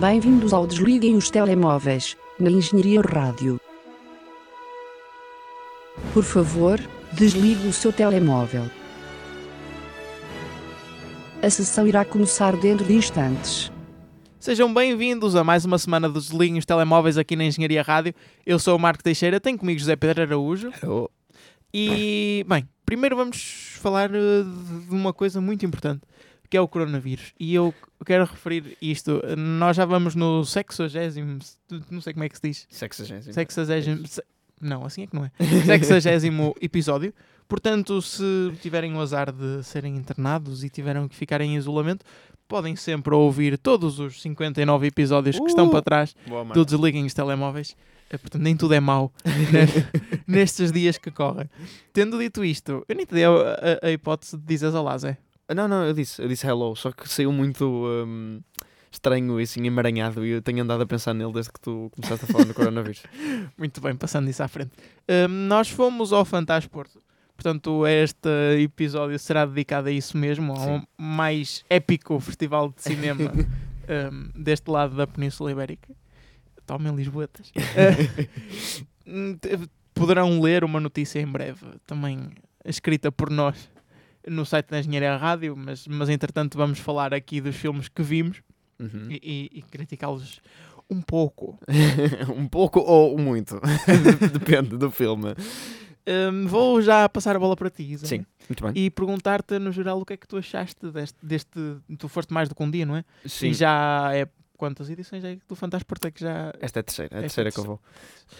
Bem-vindos ao Desliguem os Telemóveis, na Engenharia Rádio. Por favor, desligue o seu telemóvel. A sessão irá começar dentro de instantes. Sejam bem-vindos a mais uma semana dos Desliguem os Telemóveis aqui na Engenharia Rádio. Eu sou o Marco Teixeira, tenho comigo José Pedro Araújo. Oh, E, bem, primeiro vamos falar eh, de uma coisa muito importante, que é o coronavírus. E eu quero referir isto. Nós já vamos no 60, não sei como é que se diz. sexagésimo. 60, se- não, assim é que não é. 60 episódio. Portanto, se tiverem o azar de serem internados e tiveram que ficar em isolamento, podem sempre ouvir todos os 59 episódios que estão Uh! para trás Boa, do. Desliguem os Telemóveis. Eh, Portanto, nem tudo é mau ne- nestes dias que correm. Tendo dito isto, eu nem te dei a, a- a hipótese de dizer olá, Zé. Não, não, eu disse, eu disse hello, só que saiu muito hum, estranho e assim emaranhado e eu tenho andado a pensar nele desde que tu começaste a falar no coronavírus. Muito bem, passando isso à frente. Hum, nós fomos ao Fantasporto. Portanto, este episódio será dedicado a isso mesmo, ao Sim. mais épico festival de cinema hum, deste lado da Península Ibérica. Tomem Lisboetas. Hum, Poderão ler uma notícia em breve, também escrita por nós no site da Engenharia Rádio, mas, mas entretanto vamos falar aqui dos filmes que vimos Uhum. e, e- e criticá-los um pouco. um pouco ou muito, depende do filme. Hum, vou já passar a bola para ti, Zé. Sim, muito bem. E perguntar-te, no geral, o que é que tu achaste deste, deste. Tu foste mais do que um dia, não é? Sim, E já é. Quantas edições é que do Fantasporto é que já. esta é a terceira, é a Esta é terceira que eu vou.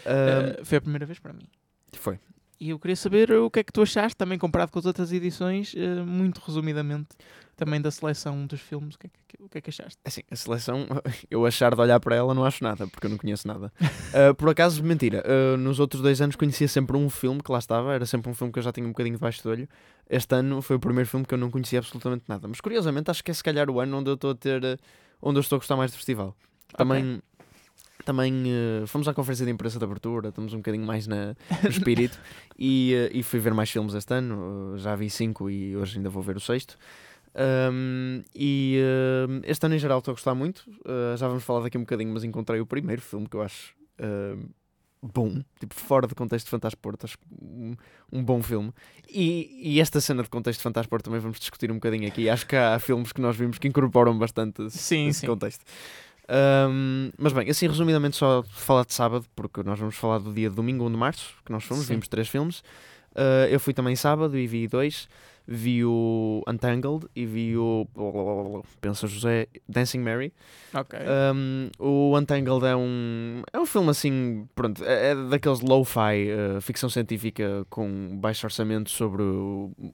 eh, foi a primeira vez para mim. Foi. E eu queria saber o que é que tu achaste, também comparado com as outras edições, eh, muito resumidamente, também da seleção dos filmes, o que é que, o que, é que achaste? Assim, a seleção, eu achar de olhar para ela não acho nada, porque eu não conheço nada. Uh, por acaso, mentira, uh, nos outros dois anos conhecia sempre um filme que lá estava, era sempre um filme que eu já tinha um bocadinho debaixo do olho. Este ano foi o primeiro filme que eu não conhecia absolutamente nada. Mas curiosamente, acho que é se calhar o ano onde eu estou a ter, onde eu estou a gostar mais do festival. Também, também uh, fomos à conferência de imprensa de abertura, estamos um bocadinho mais na, no espírito e, uh, e fui ver mais filmes este ano. uh, já vi cinco e hoje ainda vou ver o sexto. Um, e este ano em geral estou a gostar muito. Já vamos falar daqui um bocadinho, mas encontrei o primeiro filme que eu acho bom, tipo fora de contexto de Fantasporto, acho um, um bom filme. E, e esta cena de contexto de Fantasporto também vamos discutir um bocadinho aqui. Acho que há filmes que nós vimos que incorporam bastante esse, Sim, esse sim. contexto. Um, mas bem, assim resumidamente só falar de sábado, porque nós vamos falar do dia de domingo 1 de março, que nós fomos, Sim. vimos três filmes. Uh, eu fui também sábado e vi dois. Vi o Untangled e vi o. Pensa José, Dancing Mary. Ok. Um, o Untangled é um. É um filme assim. Pronto, é, é daqueles lo-fi, uh, ficção científica com baixo orçamento sobre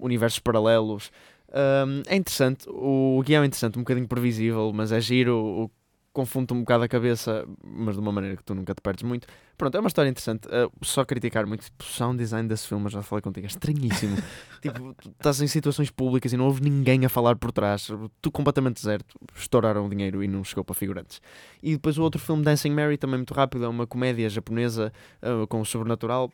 universos paralelos. Um, é interessante, o guião é interessante, um bocadinho previsível, mas é giro. O, confunde um bocado a cabeça, mas de uma maneira que tu nunca te perdes muito. Pronto, é uma história interessante. Uh, só criticar muito tipo, o sound design desse filme, já falei contigo, é estranhíssimo. tipo, tu estás em situações públicas e não houve ninguém a falar por trás, tu completamente deserto. Estouraram o dinheiro e não chegou para figurantes. E depois o outro filme, Dancing Mary, também muito rápido, é uma comédia japonesa uh, com o sobrenatural.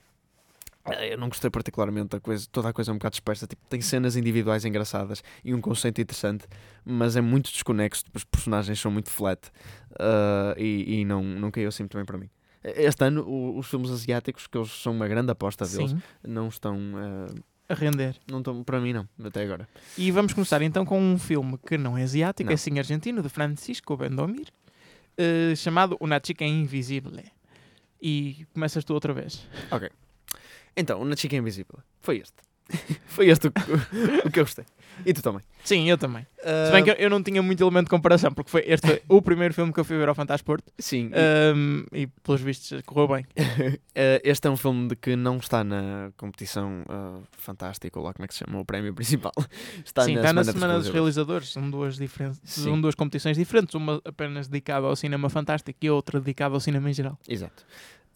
Uh, Eu não gostei particularmente da coisa, toda a coisa é um bocado dispersa. Tipo, tem cenas individuais engraçadas e um conceito interessante, mas é muito desconexo. tipo, Os personagens são muito flat uh, e, e não, não caiu assim muito bem para mim. Este ano, o- os filmes asiáticos, que eles são uma grande aposta deles, Sim, não estão. uh, a render. não estão para mim, não, até agora. E vamos começar então com um filme que não é asiático, Não. é sim argentino, de Francisco Bendomir, eh, chamado Una Chica Invisível. E começas tu outra vez. Então, Na Chica Invisível, foi este. foi este o, que- o que eu gostei. E tu também. Sim, eu também. Se bem que eu, eu não tinha muito elemento de comparação, porque foi este foi o primeiro filme que eu fui ver ao Fantasporto Sim, Ahm, e pelos vistos correu bem. Eh, este é um filme de que não está na competição uh, fantástica, ou lá como é que se chama, o prémio principal. Está Sim, na está na Semana, Semana dos dos Realizadores. São duas, diferentes, são duas competições diferentes, uma apenas dedicada ao cinema fantástico e outra dedicada ao cinema em geral. Exato.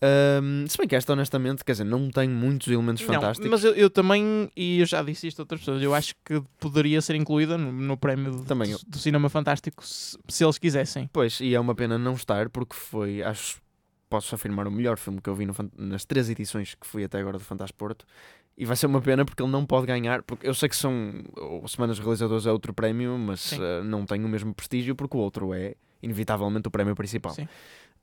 Ahm, se bem que esta, honestamente, quer dizer, não tem muitos elementos Não, fantásticos. mas eu, eu também, e eu já disse isto a outras pessoas, eu acho que poderia ser incluída no, no prémio de- Também eu. do, cinema fantástico se, se eles quisessem. Pois, e é uma pena não estar, porque foi, acho, posso afirmar, o melhor filme que eu vi no nas três edições que fui até agora do Fantasporto. E vai ser uma pena porque ele não pode ganhar, porque eu sei que são Semanas dos Realizadores é outro prémio, mas eh, não tem o mesmo prestígio porque o outro é inevitavelmente o prémio principal. Sim.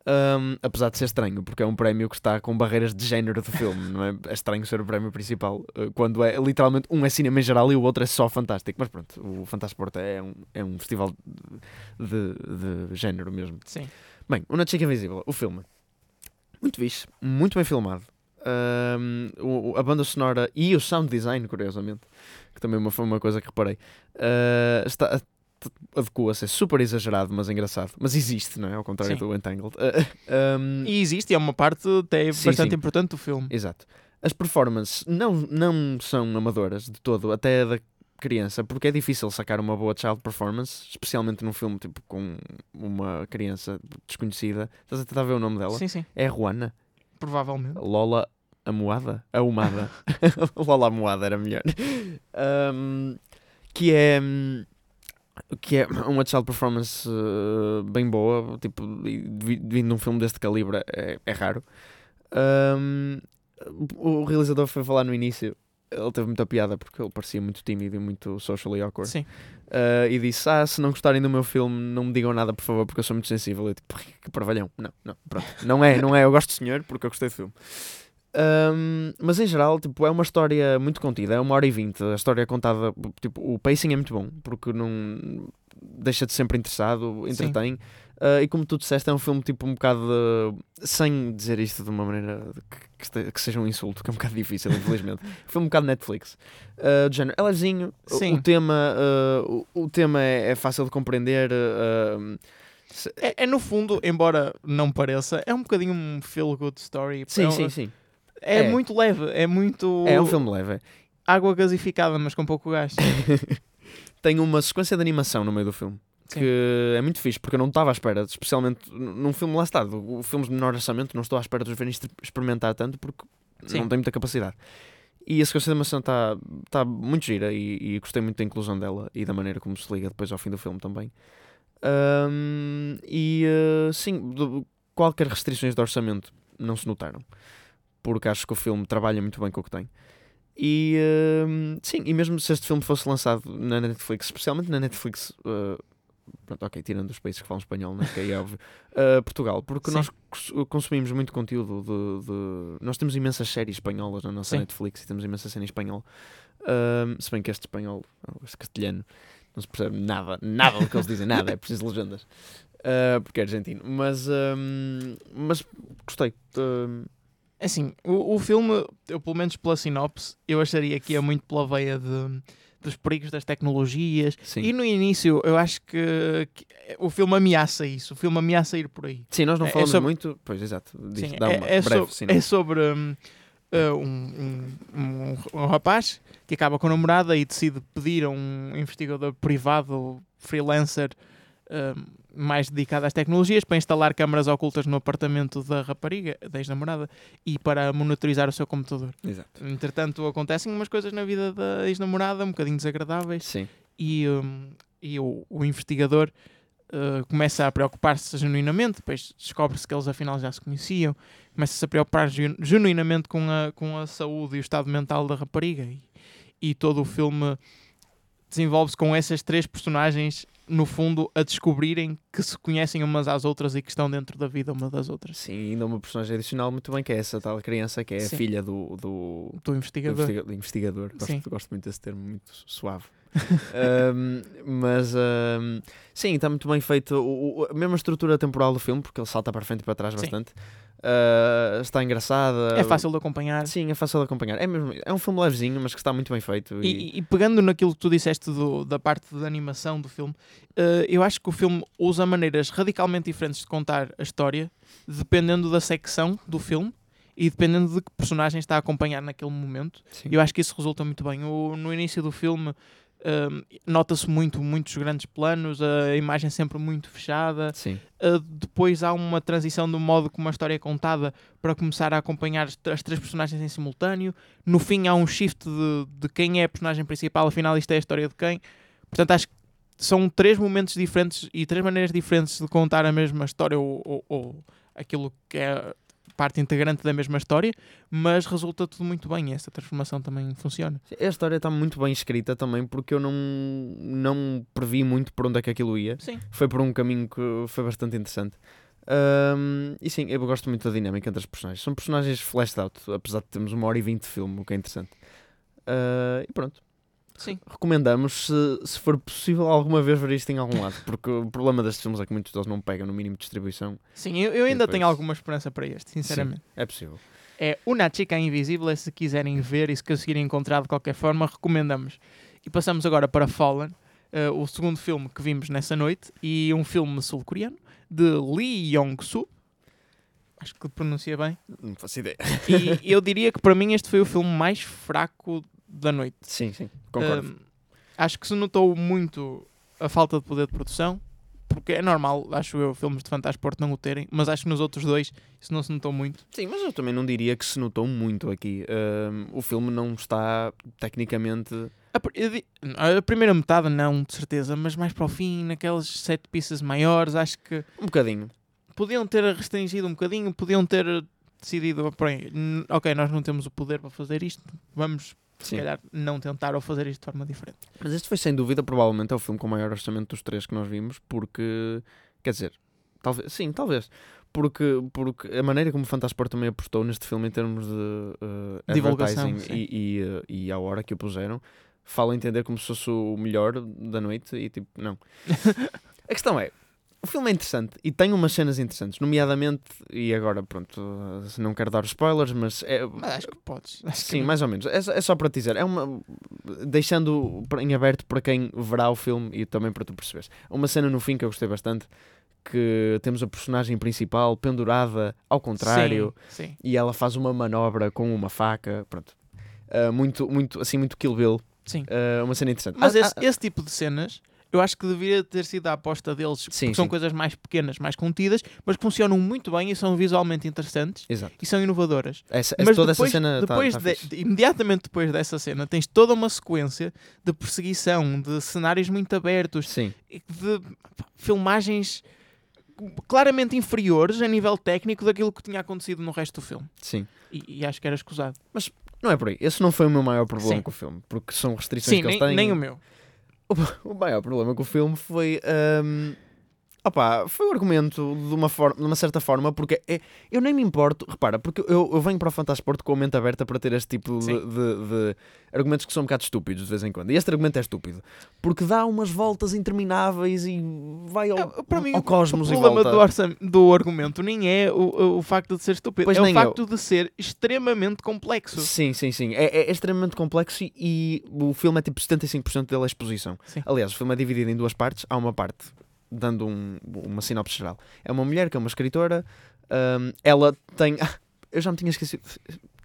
Um, apesar de ser estranho, porque é um prémio que está com barreiras de género do filme, não é? É estranho ser o prémio principal, uh, quando é literalmente um é cinema em geral e o outro é só fantástico. Mas pronto, o Fantasport é um, é um festival de, de, género mesmo. Sim. Bem, o Chick Invisível, o filme. Muito fixe, muito bem filmado. Um, o- a banda sonora e o sound design, curiosamente, que também uma- foi uma coisa que reparei, uh, está, adequa-se, é super exagerado, mas engraçado. Mas existe, não é? Ao contrário Sim. do Entangled. Uh, um, E existe, é uma parte até Sim, bastante sim. importante do filme. Exato. As performances não, não são amadoras de todo, até da criança, porque é difícil sacar uma boa child performance, especialmente num filme tipo com uma criança desconhecida. Estás a tentar ver o nome dela? Sim, sim, É a Ruana. provavelmente. Lola Amoada? Ahumada. Lola Amoada era melhor. Um, que é. hum, Que é uma child performance uh, bem boa, tipo, vi- vindo de um filme deste calibre é, é raro. Um, o realizador foi falar no início, ele teve muita piada porque ele parecia muito tímido e muito socially awkward. Sim. Uh, e disse: Ah, se não gostarem do meu filme, não me digam nada, por favor, porque eu sou muito sensível. Eu tipo, que parvalhão. Não, não, pronto. Não é, não é. Eu gosto do senhor porque eu gostei do filme. Um, mas em geral, tipo, é uma história muito contida, é uma hora e vinte. A história é contada, tipo, o pacing é muito bom porque não deixa de sempre interessado, entretém. Uh, e como tu disseste, é um filme tipo um bocado de- sem dizer isto de uma maneira que, que que seja um insulto, que é um bocado difícil, infelizmente. Foi um bocado Netflix. Uh, do género, é levezinho, o- o tema, uh, o, o tema é, é fácil de compreender. uh, se- É, é, no fundo, embora não pareça, é um bocadinho um feel good story. sim, é, um- sim, sim. É, É. muito leve, é muito É um filme leve. é. água gasificada, mas com pouco gás. Tem uma sequência de animação no meio do filme. Sim. Que é muito fixe, porque eu não estava à espera, especialmente num filme lá está, o filmes de menor orçamento, não estou à espera de os verem exper- experimentar tanto porque Sim. não tem muita capacidade. E a sequência de animação está tá muito gira e, e gostei muito da inclusão dela e da maneira como se liga depois ao fim do filme também. Ahm, e uh, sim, qualquer restrições de orçamento não se notaram, porque acho que o filme trabalha muito bem com o que tem. E ahm, sim, e mesmo se este filme fosse lançado na Netflix, especialmente na Netflix, uh, pronto, ok, tirando os países que falam espanhol, né, que aí é óbvio, uh, Portugal, porque Sim. nós cons- consumimos muito conteúdo de, de- Nós temos imensas séries espanholas na nossa Sim. Netflix e temos imensa cena em espanhol. Ahm, se bem que este espanhol, este castelhano, não se percebe nada, nada do que eles dizem, nada, é preciso legendas. Ah, porque é argentino. Mas, ahm, mas gostei. É Assim, o, o filme, eu, pelo menos pela sinopse, eu acharia que ia muito pela veia de, dos perigos das tecnologias. sim. E no início, eu acho que, que o filme ameaça isso. O filme ameaça ir por aí. Sim, nós não é- é falamos sobre- muito. Pois, exato. Diz, Sim, dá é, uma é breve sobre, sinopse. é sobre hum, uh, um, um, um, um rapaz que acaba com a namorada e decide pedir a um investigador privado, freelancer, hum, mais dedicado às tecnologias, para instalar câmaras ocultas no apartamento da rapariga, da ex-namorada, e para monitorizar o seu computador. Exato. Entretanto, acontecem umas coisas na vida da ex-namorada um bocadinho desagradáveis Sim. e, hum, e o, o investigador uh, começa a preocupar-se genuinamente, depois descobre-se que eles afinal já se conheciam, começa-se a preocupar genu- genuinamente com a, com a saúde e o estado mental da rapariga e, e todo o filme desenvolve-se com essas três personagens no fundo a descobrirem que se conhecem umas às outras e que estão dentro da vida uma das outras Sim, ainda uma personagem adicional muito bem, que é essa tal criança, que é Sim. a filha do, do, do do investigador. investiga- do investigador. Gosto, gosto muito desse termo, muito suave. Ahm, mas ahm, sim, está muito bem feito. O, o- a mesma estrutura temporal do filme, porque ele salta para frente e para trás Sim. bastante. Ah, está engraçada. É fácil de acompanhar. Sim, é fácil de acompanhar. É, mesmo, é um filme levezinho, mas que está muito bem feito. E, E, e pegando naquilo que tu disseste do- da parte da animação do filme, eh, eu acho que o filme usa maneiras radicalmente diferentes de contar a história, dependendo da secção do filme e dependendo de que personagem está a acompanhar naquele momento. sim. Eu acho que isso resulta muito bem. O- no início do filme ehm, nota-se muito muitos grandes planos, a imagem sempre muito fechada. Sim. Uh, depois há uma transição do modo como a história é contada para começar a acompanhar as, as três personagens em simultâneo. No fim há um shift de, de quem é a personagem principal, afinal isto é a história de quem. Portanto, acho que são três momentos diferentes e três maneiras diferentes de contar a mesma história ou, ou- ou aquilo que é parte integrante da mesma história, mas resulta tudo muito bem e essa transformação também funciona. A história está muito bem escrita também porque eu não, não previ muito por onde é que aquilo ia. Sim. Foi por um caminho que foi bastante interessante. Ahm, e sim, eu gosto muito da dinâmica entre as personagens. São personagens fleshed out, apesar de termos uma hora e vinte de filme, o que é interessante. Ah, e pronto. Sim. Recomendamos, se, se for possível, alguma vez ver isto em algum lado. Porque o problema destes filmes é que muitos deles não pegam no mínimo de distribuição. Sim, eu, eu ainda depois- tenho alguma esperança para este, sinceramente. É possível. É Una Chica Invisível, se quiserem ver e se conseguirem encontrar de qualquer forma, recomendamos. E passamos agora para Fallen, eh, o segundo filme que vimos nessa noite, e um filme sul-coreano, de Lee Yong-soo. Acho que pronuncia bem. Não faço ideia. E eu diria que para mim este foi o filme mais fraco da noite. Sim, sim. Concordo. Um, acho que se notou muito a falta de poder de produção, porque é normal, acho eu, filmes de Fantasporto não o terem, mas acho que nos outros dois isso não se notou muito. Sim, mas eu também não diria que se notou muito aqui. Ahm, o filme não está tecnicamente. A, a primeira metade não, de certeza, mas mais para o fim, naquelas sete pistas maiores, acho que Um bocadinho. podiam ter restringido um bocadinho, podiam ter decidido, "Bem, n- ok, nós não temos o poder para fazer isto, vamos se Sim. calhar não tentar ou fazer isto de forma diferente. Mas este foi sem dúvida, provavelmente, é o filme com o maior orçamento dos três que nós vimos, porque. Quer dizer, talvez. Sim, talvez. Porque, porque a maneira como o Fantasport também apostou neste filme em termos de uh, Divulgação, e, e, uh, e a hora que o puseram, fala a entender como se fosse o melhor da noite e tipo, não. a questão é, o filme é interessante e tem umas cenas interessantes, nomeadamente, e agora, pronto, uh, não quero dar spoilers, mas é, Mas acho que podes. Acho que Sim, mais ou menos. É, só- é só para te dizer. É uma. Deixando em aberto para quem verá o filme e também para tu perceberes. Uma cena no fim que eu gostei bastante. Que temos a personagem principal pendurada ao contrário Sim, sim. e ela faz uma manobra com uma faca. Pronto. Ah, muito, muito, assim, muito Kill Bill. sim. Ah, uma cena interessante. Mas Ah, esse, ah, esse tipo de cenas, eu acho que deveria ter sido a aposta deles, Sim, porque são sim. coisas mais pequenas, mais contidas, mas que funcionam muito bem e são visualmente interessantes Exato. e são inovadoras. Essa, mas toda depois, essa cena tá- depois tá de- fixe. de- imediatamente depois dessa cena, tens toda uma sequência de perseguição, de cenários muito abertos, Sim, de filmagens claramente inferiores a nível técnico daquilo que tinha acontecido no resto do filme. sim. E, e acho que era escusado. Não é por aí. Esse não foi o meu maior problema Sim. com o filme. Porque são restrições Sim, que eles nem, têm. nem o meu. O maior problema com o filme foi. hum, opá, foi o argumento de uma, forma, de uma certa forma, porque é- eu nem me importo, repara, porque eu, eu venho para o Fantasporto com a mente aberta para ter este tipo de, de- de argumentos que são um bocado estúpidos de vez em quando. E este argumento é estúpido, porque dá umas voltas intermináveis e vai ao, É, para mim, ao cosmos o e problema volta. do, orçam- do argumento nem é o, o, o facto de ser estúpido, Pois é o facto de ser extremamente complexo. Sim, sim, sim. É, é extremamente complexo e, e o filme é tipo 75% dele é exposição. Sim. Aliás, o filme é dividido em duas partes. Há uma parte, dando um- uma sinopse geral. É uma mulher que é uma escritora. hum, ela tem. Eu já me tinha esquecido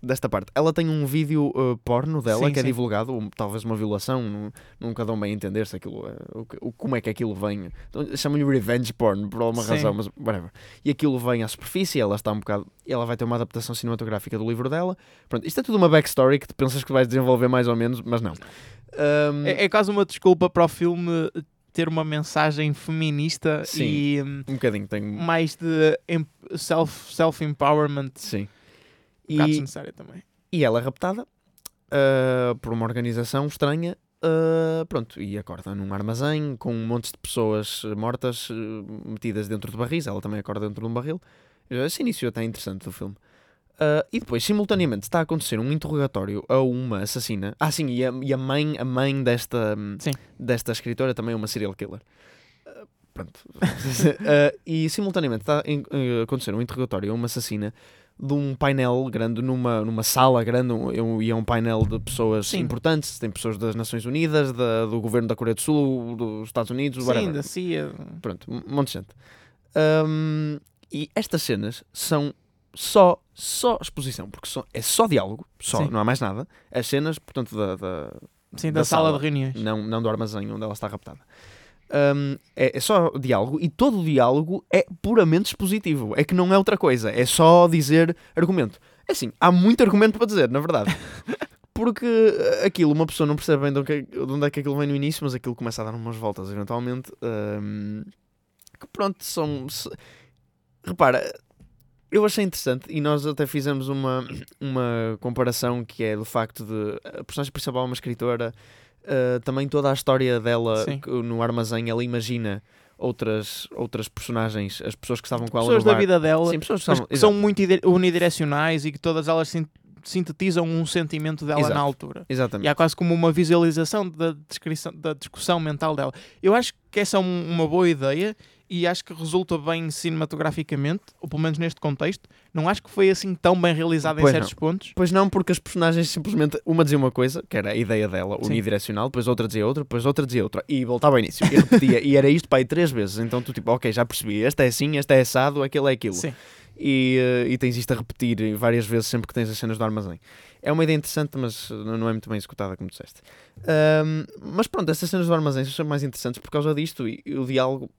desta parte. Ela tem um vídeo uh, porno dela Sim, que é sim. divulgado, um- talvez uma violação. nu- nunca dão bem a entender se aquilo é, o, como é que aquilo vem. Então, Chamam-lhe revenge porn por alguma Sim. razão, mas whatever. E aquilo vem à superfície, ela está um bocado. Ela vai ter uma adaptação cinematográfica do livro dela. Pronto, isto é tudo uma backstory que tu pensas que vais desenvolver mais ou menos, mas não. Hum, É, é quase uma desculpa para o filme ter uma mensagem feminista Sim. e hum, Um bocadinho, tem. mais de em- self- self-empowerment Sim. um E, desnecessária também. e ela é raptada ah, por uma organização estranha. ah, pronto, e acorda num armazém com um monte de pessoas mortas eh, metidas dentro de barris. Ela também acorda dentro de um barril. Esse início até é interessante do filme. Ah, e depois, simultaneamente, está a acontecer um interrogatório a uma assassina. Ah, sim, e a, e a mãe, a mãe desta, Sim. desta escritora também é uma serial killer. Ah, pronto. Ah, e simultaneamente está a acontecer um interrogatório a uma assassina de um painel grande numa, numa sala grande um- e é um painel de pessoas Sim. importantes. Tem pessoas das Nações Unidas, da- do governo da Coreia do Sul, dos Estados Unidos, Sim, whatever. da CIA. Pronto, um monte de gente. Ahm, e estas cenas são só, só exposição, porque só, é só diálogo, só, Sim. não há mais nada. As cenas, portanto, da, da- Sim, da, Da sala, sala. de reuniões. não, não do armazém onde ela está raptada. Ahm, é, é só diálogo e todo o diálogo é puramente expositivo. É que não é outra coisa, é só dizer argumento. É assim, há muito argumento para dizer, na verdade. Porque aquilo, uma pessoa não percebe bem de onde, é- de onde é que aquilo vem no início, mas aquilo começa a dar umas voltas eventualmente. ahm, que pronto, são. se- repara, eu achei interessante e nós até fizemos uma, uma comparação que é do facto de a personagem principal é uma escritora, uh, também toda a história dela Sim. no armazém, ela imagina outras, outras personagens, as pessoas que estavam com ela Pessoas da vida dela, Sim, pessoas que estavam, que são muito unidirecionais e que todas elas sin- sintetizam um sentimento dela Exato. na altura. exatamente. E há quase como uma visualização da, descrição, da discussão mental dela. Eu acho que essa é um- uma boa ideia e acho que resulta bem cinematograficamente, ou pelo menos neste contexto. Não acho que foi assim tão bem realizado em Pois certos pontos. Pois não, porque as personagens simplesmente, uma dizia uma coisa, que era a ideia dela, Sim. unidirecional, depois outra dizia outra, depois outra dizia outra, e voltava ao início, e repetia, e era isto para aí três vezes. Então tu tipo, ok, já percebi, este é assim, este é assado, aquele é aquilo. Sim. E, eh, e tens isto a repetir várias vezes sempre que tens as cenas do armazém. É uma ideia interessante, mas não não é muito bem executada, como disseste. Ahm, mas pronto, essas cenas do armazém são mais interessantes por causa disto e, e o diálogo,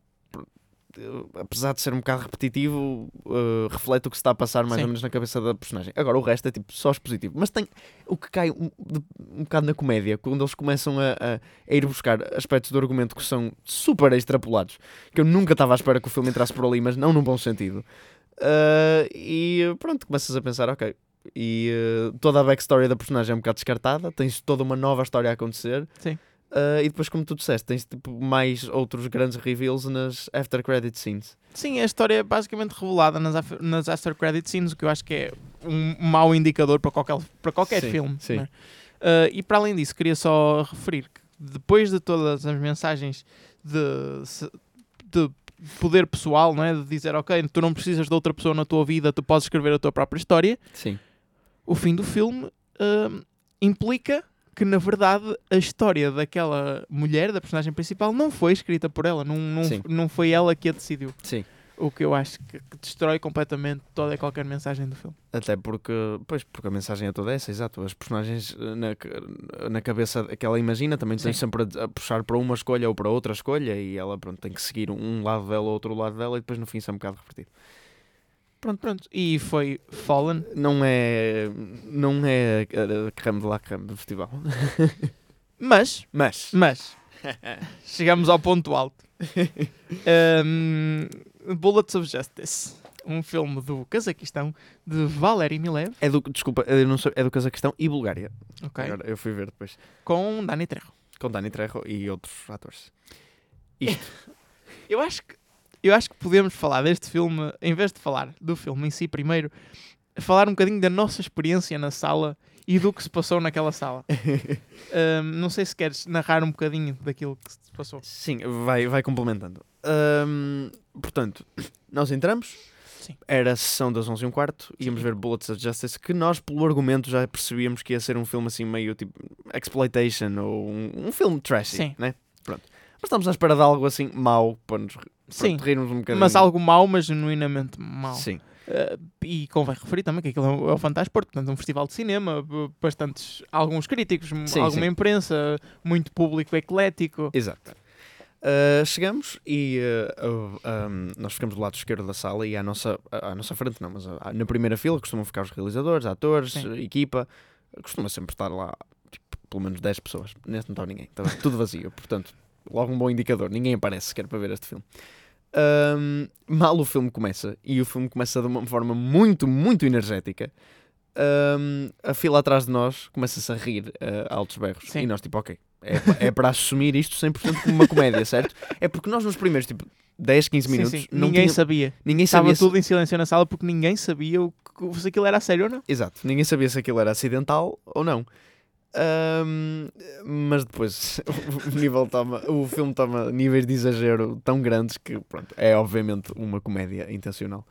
apesar de ser um bocado repetitivo, eh, reflete o que se está a passar mais Sim. ou menos na cabeça da personagem. Agora o resto é tipo só expositivo. Mas tem o que cai um, de- um bocado na comédia, quando eles começam a, a- a ir buscar aspectos do argumento que são super extrapolados, que eu nunca estava à espera que o filme entrasse por ali, mas não num bom sentido. Ah, e pronto, começas a pensar, ok. E eh, toda a backstory da personagem é um bocado descartada, tens toda uma nova história a acontecer. Sim. Ah, e depois, como tu disseste, tens tipo, mais outros grandes reveals nas after credit scenes. Sim, a história é basicamente revelada nas, af- nas after credit scenes, o que eu acho que é um mau indicador para qualquer, para qualquer Sim, filme. sim. né? Ah, e para além disso, queria só referir que depois de todas as mensagens de, de poder pessoal, não é? de dizer, ok, tu não precisas de outra pessoa na tua vida, tu podes escrever a tua própria história, Sim. o fim do filme ah, implica que, na verdade, a história daquela mulher, da personagem principal, não foi escrita por ela, não, não, Sim. não foi ela que a decidiu. Sim. O que eu acho que, que destrói completamente toda e qualquer mensagem do filme. Até porque, pois, porque a mensagem é toda essa, exato. As personagens eh, na, na cabeça que ela imagina também Sim. sempre a, a puxar para uma escolha ou para outra escolha e ela pronto, tem que seguir um lado dela ou outro lado dela e depois no fim isso é um bocado repetido. Pronto, pronto. E foi Fallen. Não é, não é a creme de la creme do festival. Mas, Mas, mas, chegamos ao ponto alto. Um, Bullets of Justice. Um filme do Cazaquistão de Valery Milev. é do, desculpa, eu não sei, é do Cazaquistão e Bulgária. ok, Agora eu fui ver depois. Com Dani Trejo. Com Dani Trejo e outros atores. Eu acho que eu acho que podemos falar deste filme, em vez de falar do filme em si primeiro, falar um bocadinho da nossa experiência na sala e do que se passou naquela sala. Um, não sei se queres narrar um bocadinho daquilo que se passou. Sim, vai, vai complementando. Ahm, portanto, nós entramos. Sim. Era a sessão das 11 e um quarto. Íamos ver Bullets of Justice, que nós, pelo argumento, já percebíamos que ia ser um filme assim meio tipo exploitation ou um, um filme trashy, Sim. né? Pronto. Mas estamos à espera de algo assim mau para nos Sim, pronto, rirmos um bocadinho. mas algo mau, mas genuinamente mau. Sim, Uh, e convém referir também que aquilo é o- é o Fantasporto, portanto, um festival de cinema, bastantes, alguns críticos, Sim, alguma sim. imprensa, muito público eclético. exato. Ah, chegamos e ah, uh, ahm, nós ficamos do lado esquerdo da sala e à nossa, à nossa frente, não, mas ah, na primeira fila costumam ficar os realizadores, atores, Sim. equipa, costuma sempre estar lá tipo, pelo menos 10 pessoas. Neste não estava ninguém, estava tudo vazio, portanto, logo um bom indicador. Ninguém aparece sequer para ver este filme. Ahm, mal o filme começa e o filme começa de uma forma muito, muito energética. ahm, a fila atrás de nós começa-se a rir ah, a altos berros Sim. e nós, tipo, ok, é, é para assumir isto 100% como uma comédia, certo? É porque nós, nos primeiros tipo 10, 15 Sim, minutos, sim, não Ninguém tinha- sabia. ninguém Estava sabia. se- tudo em silêncio na sala porque ninguém sabia o que, se aquilo era a sério ou não. Exato, ninguém sabia se aquilo era acidental ou não. Ahm, mas depois o nível toma, o filme toma níveis de exagero tão grandes que pronto, é obviamente uma comédia intencional.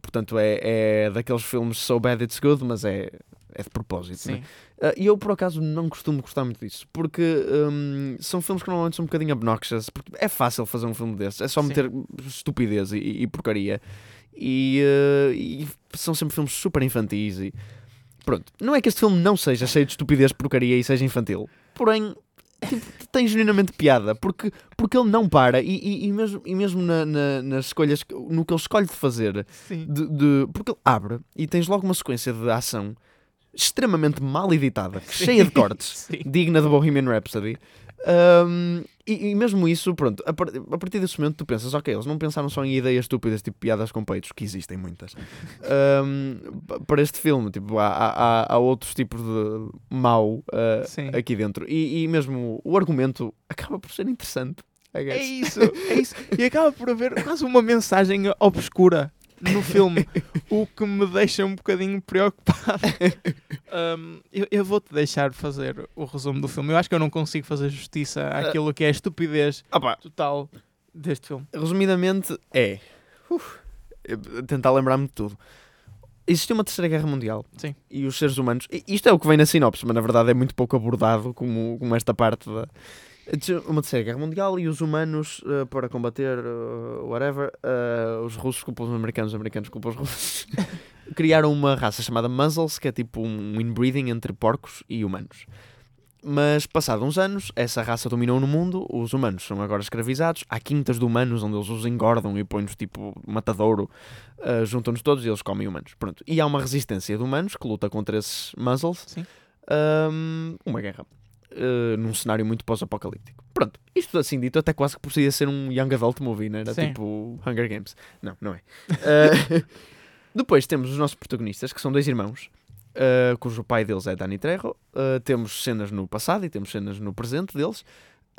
Portanto, é, é daqueles filmes so bad it's good, mas é, é de propósito. né? Ah, E eu por acaso não costumo gostar muito disso, porque hum, são filmes que normalmente são um bocadinho obnoxious, porque é fácil fazer um filme desses, é só Sim. meter estupidez e, e porcaria. E, eh, e são sempre filmes super infantis e pronto. Não é que este filme não seja cheio de estupidez, porcaria e seja infantil, porém tipo, tem genuinamente piada, porque, porque ele não para e, e, e mesmo, e mesmo na- na- nas escolhas, no que ele escolhe de fazer, Sim. de, de- porque ele abre e tens logo uma sequência de ação extremamente mal editada, cheia de cortes, Sim. digna de Bohemian Rhapsody. Um, e, e mesmo isso, pronto, a, par- a partir desse momento tu pensas, ok, eles não pensaram só em ideias estúpidas, tipo piadas com peitos, que existem muitas, pa- para este filme, tipo, há, há, há- outros tipos de mau ah, Sim. aqui dentro. E, e mesmo o argumento acaba por ser interessante. É isso, é isso. E acaba por haver quase uma mensagem obscura no filme, o que me deixa um bocadinho preocupado. Um, eu eu vou-te deixar fazer o resumo do filme. Eu acho que eu não consigo fazer justiça àquilo que é a estupidez Ah pá, total deste filme. resumidamente, é. Uf, tentar lembrar-me de tudo. Existiu uma terceira guerra mundial Sim. e os seres humanos. Isto é o que vem na sinopse, mas na verdade é muito pouco abordado como, como esta parte da. Uma terceira guerra mundial e os humanos, eh, para combater eh, whatever, eh, os russos culpam os americanos, os americanos culpam os russos, criaram uma raça chamada Muzzles, que é tipo um inbreeding entre porcos e humanos. Mas, passados uns anos, essa raça dominou no mundo, os humanos são agora escravizados, há quintas de humanos onde eles os engordam e põem-nos tipo matadouro, uh, juntam-nos todos e eles comem humanos. Pronto. E há uma resistência de humanos que luta contra esses muzzles, Sim. um, uma guerra. Uh, num cenário muito pós-apocalíptico. Pronto, isto assim dito, até quase que podia ser um young adult movie, não era? Sim. Tipo Hunger Games. Não, não é. Uh, depois temos os nossos protagonistas, que são dois irmãos, uh, cujo pai deles é Danny Trejo. Temos cenas no passado e temos cenas no presente deles.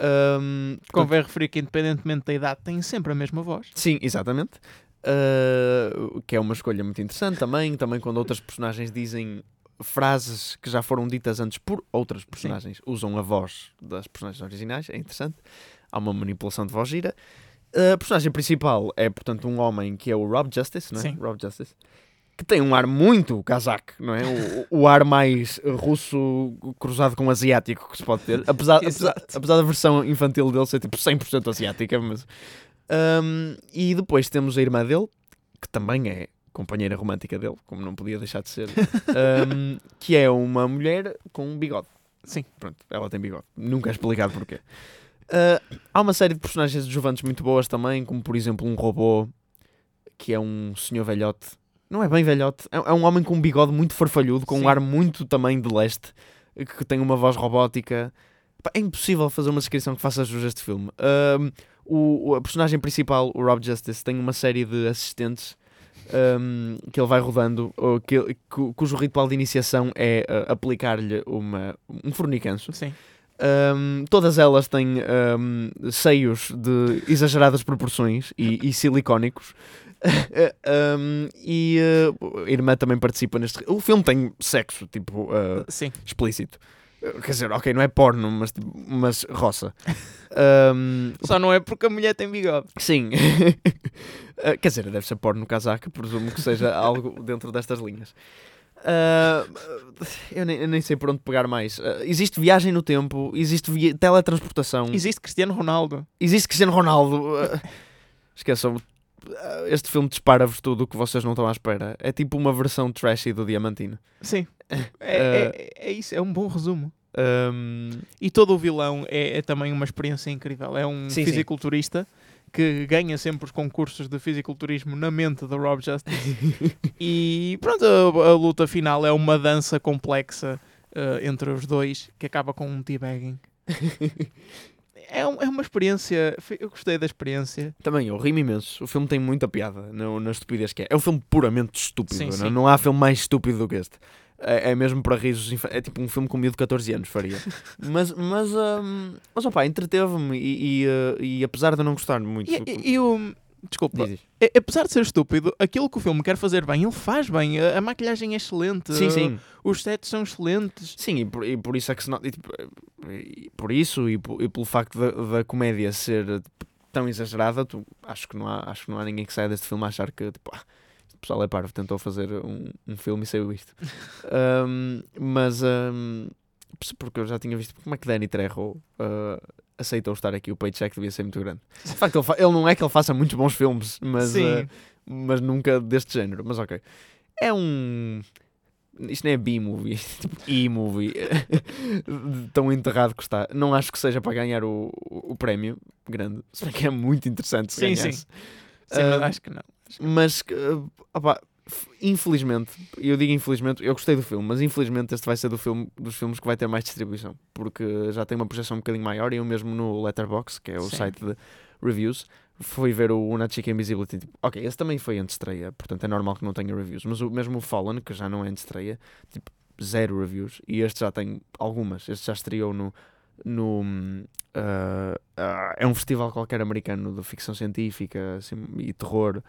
Um, Convém referir que, independentemente da idade, têm sempre a mesma voz. Sim, exatamente. Uh, que é uma escolha muito interessante também. Também quando outras personagens dizem frases que já foram ditas antes por outras personagens, usam a voz das personagens originais. É interessante. Há uma manipulação de voz gira. A personagem principal é, portanto, um homem que é o Rob Justice, não é? Sim. Rob Justice. Que tem um ar muito casaco, não é? O, o ar mais russo cruzado com asiático que se pode ter. Apesar, apesar, apesar da versão infantil dele ser tipo 100% asiática, mas um, e depois temos a irmã dele, que também é companheira romântica dele, como não podia deixar de ser, um, que é uma mulher com um bigode. Sim. Pronto, ela tem bigode. Nunca é explicado porquê. Uh, há uma série de personagens adjuvantes muito boas também, como por exemplo um robô que é um senhor velhote. Não é bem velhote, é, é um homem com um bigode muito farfalhudo, com Sim. um ar muito também de leste, que tem uma voz robótica. É impossível fazer uma descrição que faça jus a este filme. O, o- a personagem principal, o Rob Justice, tem uma série de assistentes um, que ele vai rodando, que, cujo ritual de iniciação é uh, aplicar-lhe um fornicanço. Sim. Um, todas elas têm um, seios de exageradas proporções e, e silicónicos. Um, e uh, a irmã também participa neste. O filme tem sexo, tipo, uh, explícito. Quer dizer, ok, não é porno, mas, tipo, mas roça. Um, Só não é porque a mulher tem bigode. sim. Uh, quer dizer, deve ser porno casaca, presumo que seja algo dentro destas linhas. Uh, eu, nem, eu nem sei por onde pegar mais. Uh, existe viagem no tempo, existe teletransportação, Existe Cristiano Ronaldo. existe Cristiano Ronaldo. Uh, esqueçam, este filme dispara-vos tudo o que vocês não estão à espera. É tipo uma versão trashy do Diamantino. Sim. É, é, é isso, é um bom resumo. Um, E todo o vilão é, é também uma experiência incrível. É um Sim, sim. fisiculturista que ganha sempre os concursos de fisiculturismo na mente do Rob Justice. e pronto, a, a luta final é uma dança complexa eh, entre os dois que acaba com um teabagging. É, um- é uma experiência. Eu gostei da experiência. Também, eu rimo imenso. O filme tem muita piada na, na estupidez que é. É um filme puramente estúpido. Sim, não, sim. não há filme mais estúpido do que este. É, é mesmo para risos. É tipo um filme com um miúdo de 14 anos faria. mas, mas, hum, mas opá, entreteve-me. E, e, uh, e apesar de eu não gostar muito. E, e- e o. Desculpa, Diz, diz. a- apesar de ser estúpido, aquilo que o filme quer fazer bem, ele faz bem. A, a maquilhagem é excelente, Sim, sim. os sets são excelentes. Sim, e por, e por isso é que se nota. tipo, por isso e, po- e pelo facto da, comédia ser tipo, tão exagerada, tu, acho, que não há, acho que não há ninguém que saia deste filme a achar que tipo, ah, este pessoal é parvo, tentou fazer um, um filme e saiu isto. Um, mas um, porque eu já tinha visto como é que Danny Trejo uh, aceitou estar aqui, o paycheck devia ser muito grande. De facto, ele, ele não é que ele faça muitos bons filmes, mas, uh, mas nunca deste género. Mas ok. É um. Isto não é B-movie, tipo E-movie. Tão enterrado que está. Não acho que seja para ganhar o, o, o prémio grande. Se bem que é muito interessante se Sim, ganhasse. sim. Sim, mas Ah, acho que não. Mas, uh, opá, f- infelizmente, eu digo infelizmente, eu gostei do filme, mas infelizmente este vai ser do filme, dos filmes que vai ter mais distribuição, porque já tem uma projeção um bocadinho maior e eu mesmo no Letterboxd, que é o Sim. site de reviews, fui ver o Una Chica Invisibility. Tipo, ok, esse também foi antes de estreia, portanto é normal que não tenha reviews, mas o, mesmo o Fallen, que já não é antes de estreia, tipo, zero reviews, e este já tem algumas, este já estreou no. no ah, ah, é um festival qualquer americano de ficção científica assim, e terror.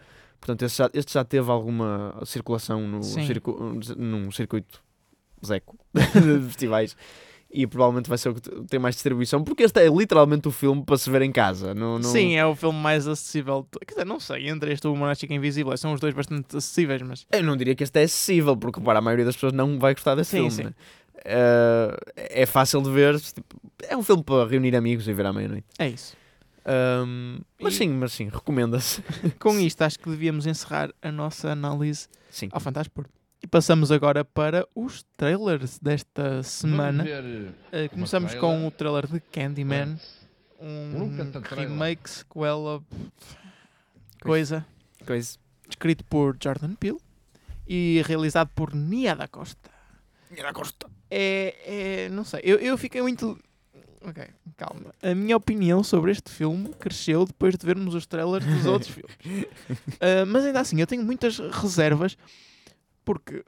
Portanto, este já, este já teve alguma circulação no circu, num circuito zeco de festivais. E provavelmente vai ser o que te- tem mais distribuição, porque este é literalmente o filme para se ver em casa. Não, não... Sim, é o filme mais acessível. Quer dizer, não sei, entre este e o Monástica Invisível, são os dois bastante acessíveis, mas Eu não diria que este é acessível, porque para a maioria das pessoas não vai gostar desse Sim, filme. sim. né? Eh, é fácil de ver. tipo, é um filme para reunir amigos e ver à meia-noite. é isso. Ahm, mas E- sim, mas sim, recomenda-se. Com isto, acho que devíamos encerrar a nossa análise Sim. ao Fantástico. E passamos agora para os trailers desta semana. Eh, começamos com o trailer de Candyman, um trailer. remake, sequela, coisa, Coisa. escrito por Jordan Peele e realizado por Nia da Costa. É, é não sei, eu, eu fiquei muito... Ok, calma. A minha opinião sobre este filme cresceu depois de vermos os trailers dos outros filmes. Uh, mas ainda assim, eu tenho muitas reservas porque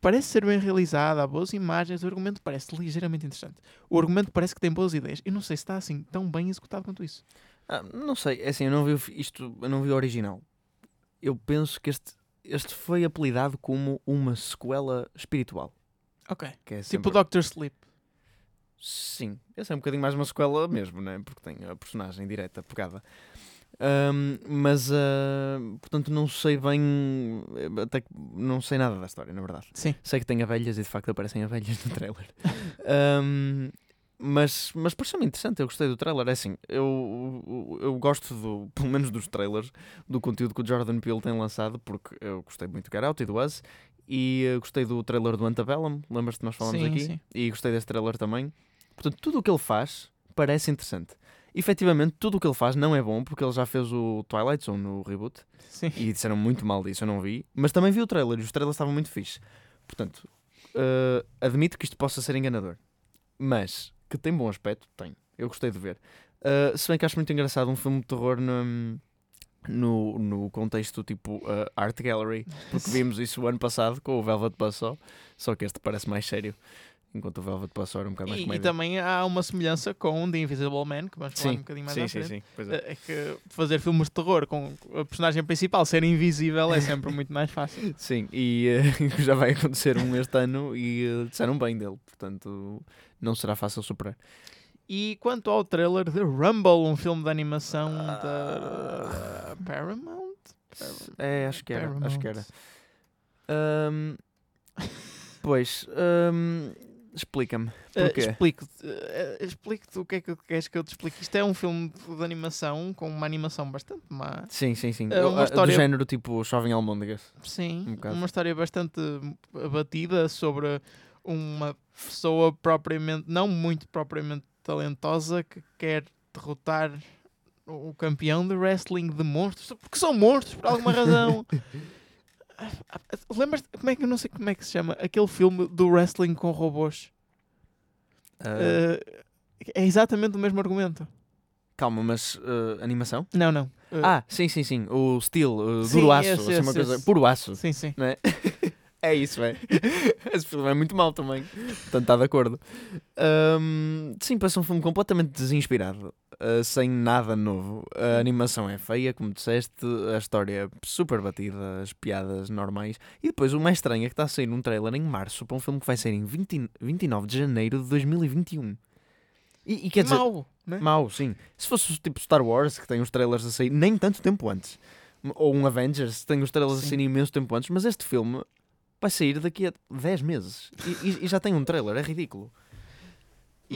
parece ser bem realizado, há boas imagens, o argumento parece ligeiramente interessante. O argumento parece que tem boas ideias. Eu não sei se está assim tão bem executado quanto isso. Ah, não sei, é assim, eu não vi isto, eu não vi o original. Eu penso que este, este foi apelidado como uma sequela espiritual. Ok. É Tipo sempre- Doctor Sleep. Sim, esse é um bocadinho mais uma sequela mesmo, né? porque tem a personagem direta pegada. Ahm, mas, ah, portanto, não sei bem. Até que não sei nada da história, na verdade. Sim. Sei que tem abelhas e de facto aparecem abelhas no trailer. Ahm, mas mas pareceu-me interessante, eu gostei do trailer. É assim, eu, eu, eu gosto, do, pelo menos dos trailers, do conteúdo que o Jordan Peele tem lançado, porque eu gostei muito do Get Out e do Us. E eh, gostei do trailer do Antebellum, lembras-te que nós falamos Sim, aqui? sim. E gostei desse trailer também. Portanto, tudo o que ele faz parece interessante. Efetivamente, tudo o que ele faz não é bom, porque ele já fez o Twilight Zone no reboot Sim. e disseram muito mal disso, eu não vi. Mas também vi o trailer e os trailers estavam muito fixe. Portanto, eh, admito que isto possa ser enganador, mas que tem bom aspecto, tem. Eu gostei de ver. Eh, se bem que acho muito engraçado um filme de terror no, no, no contexto tipo eh, Art Gallery, porque vimos isso o ano passado com o Velvet Buzzsaw, só que este parece mais sério, enquanto o Velvet Buzzsaw era um bocado mais E, e comédia. também há uma semelhança com The Invisible Man, que vamos falar um bocadinho mais sim, à sim, frente. sim, pois é. É que fazer filmes de terror com a personagem principal ser invisível é sempre muito mais fácil. Sim, e eh, já vai acontecer um este ano e eh, disseram bem dele, portanto não será fácil superar. E quanto ao trailer de Rumble, um filme de animação Ah. da Paramount? É, acho que era, acho que era. Ahm, pois, ahm, explica-me. Porquê? Explico-te eh, explico-te o que é que queres que eu te explique. Isto é um filme de animação com uma animação bastante má. Sim, sim, sim. É uma história- Do género tipo Jovem Almôndegas. Sim, Um uma história bastante abatida sobre uma pessoa propriamente, não muito propriamente talentosa que quer derrotar o campeão de wrestling de monstros, porque são monstros por alguma razão. Lembras como é que eu não sei como é que se chama aquele filme do wrestling com robôs? Ah, Eh, é exatamente o mesmo argumento. calma, mas ah, animação? Não, não. Eh, Ah, sim, sim, sim. O Steel, uh, Sim, duro aço, esse, assim, uma esse, coisa, esse. puro aço. sim, sim. não é? isso, é. Esse filme é muito mau também. Portanto, está de acordo. Ahm, sim, parece um filme completamente desinspirado, ah, sem nada novo. A animação é feia, como disseste, a história é super batida, as piadas normais. E depois o mais estranho é que está a sair um trailer em março para um filme que vai sair em 20, 29 de janeiro de 2021. E, e quer dizer, Mau, né? Mau, sim. Se fosse tipo Star Wars, que tem os trailers a sair nem tanto tempo antes, ou um Avengers, que tem os trailers a Sim. sair imenso tempo antes, mas este filme vai sair daqui a 10 meses e, e- e já tem um trailer, é ridículo.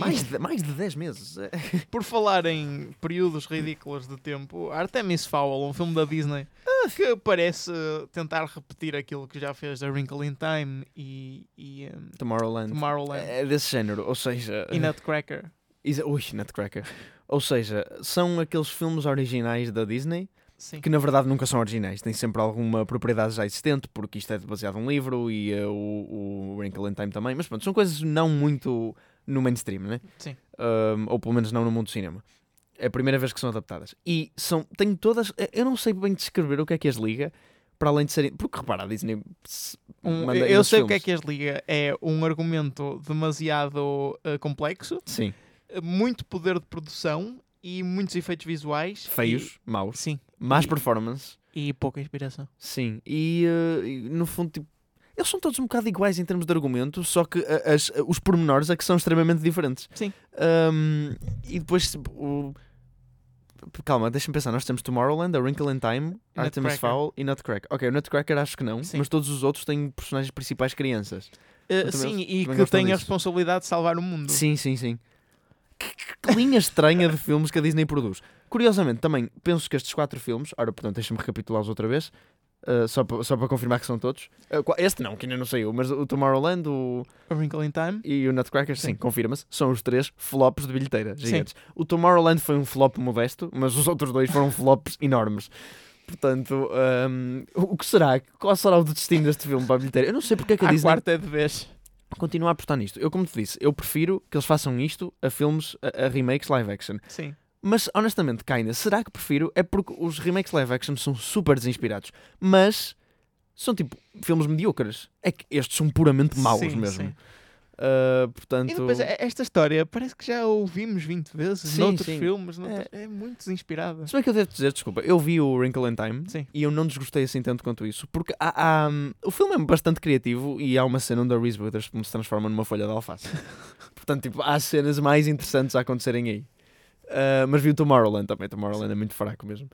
Mais de, mais de 10 meses. É- Por falar em períodos ridículos de tempo, Artemis Fowl, um filme da Disney, que parece tentar repetir aquilo que já fez A Wrinkle in Time e, e um, Tomorrowland. Tomorrowland É desse género, ou seja. e Nutcracker. Exa- Ui, Nutcracker. Ou seja, são aqueles filmes originais da Disney Sim. que na verdade nunca são originais, têm sempre alguma propriedade já existente, porque isto é baseado num livro e uh, o, o Wrinkle in Time também, mas pronto, são coisas não muito no mainstream, né? Sim. Um, ou pelo menos não no mundo do cinema. É a primeira vez que são adaptadas. E são, têm todas. Eu não sei bem descrever o que é que as liga, para além de serem. Porque repara, a Disney. Um- eu sei o que é filmes. que as liga. É um argumento demasiado eh, complexo, Sim. eh, muito poder de produção e muitos efeitos visuais. Feios, E, maus. sim. Más E- performance. E pouca inspiração. Sim. E, uh, e, no fundo, tipo. Eles são todos um bocado iguais em termos de argumento, só que as- os pormenores é que são extremamente diferentes. Sim. Um, e depois. o... Calma, deixa-me pensar. Nós temos Tomorrowland, A Wrinkle in Time, Artemis Nutcracker. Fowl e Nutcracker. Ok, o Nutcracker acho que não, Sim. mas todos os outros têm personagens principais crianças. Também- sim, e também que tem a responsabilidade de salvar o mundo. Sim, sim, sim. Que, que- que linha estranha de filmes que a Disney produz. Curiosamente, também penso que estes quatro filmes, ora, portanto, deixa-me recapitulá-los outra vez, uh, só para só confirmar que são todos. Uh, este não, que ainda não saiu, mas o Tomorrowland o, A Wrinkle in Time. e o Nutcracker, sim, Sim. confirma-se, são os três flops de bilheteira, gigantes. O Tomorrowland foi um flop modesto, mas os outros dois foram flops enormes. Portanto, um, o que será? Qual será o destino deste filme para a bilheteira? Eu não sei porque é que a A Disney quarta é de vez. continua a apostar nisto. Eu, como te disse, eu prefiro que eles façam isto a filmes, a, a remakes live action. Sim. Mas, honestamente, kinda, será que prefiro? É porque os remakes live action são super desinspirados. Mas são tipo filmes mediocres. É que estes são puramente maus Sim, mesmo. sim. Uh, portanto, E depois, eh, esta história parece que já a ouvimos 20 vezes Sim, noutros sim. filmes. noutros- É. muito desinspirada. se bem que eu devo dizer, desculpa, eu vi o Wrinkle in Time Sim. e eu não desgostei assim tanto quanto isso. Porque há, há, hum, o filme é bastante criativo e há uma cena onde a Reese Witherspoon se transforma numa folha de alface. portanto, tipo, há cenas mais interessantes a acontecerem aí. Uh, mas vi o Tomorrowland também. Tomorrowland é muito fraco mesmo.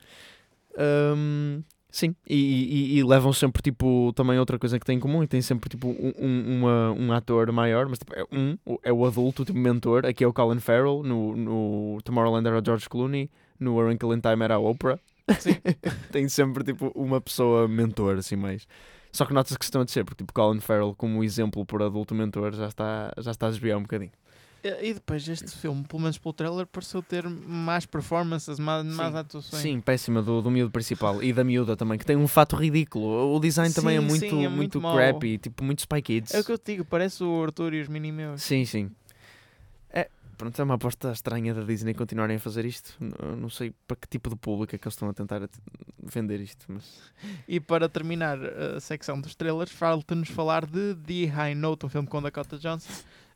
Um, sim, e, e- e levam sempre tipo também outra coisa que tem em comum e tem sempre tipo um, um, uma- um ator maior, mas tipo, é um, é o adulto, tipo mentor. Aqui é o Colin Farrell, no, no Tomorrowland era o George Clooney, no A Wrinkle in Time era a Oprah. Sim. tem sempre tipo uma pessoa mentor assim mais. Só que notas que estão a descer, porque tipo Colin Farrell como exemplo por adulto mentor já está, já está a desviar um bocadinho. E depois este filme, pelo menos pelo trailer, pareceu ter mais performances, mais, mais Sim. atuações. Sim, péssima do, do miúdo principal e da miúda também, que tem um fato ridículo. O design também é Sim, muito, sim, é muito, muito crappy, tipo muito Spy Kids. É o que eu te digo, parece o Arthur e os Minimeus. Sim, sim. É, pronto, é uma aposta estranha da Disney continuarem a fazer isto. Eu não sei para que tipo de público é que eles estão a tentar vender isto, mas E para terminar a secção dos trailers, falta-nos falar de The High Note, um filme com Dakota Johnson,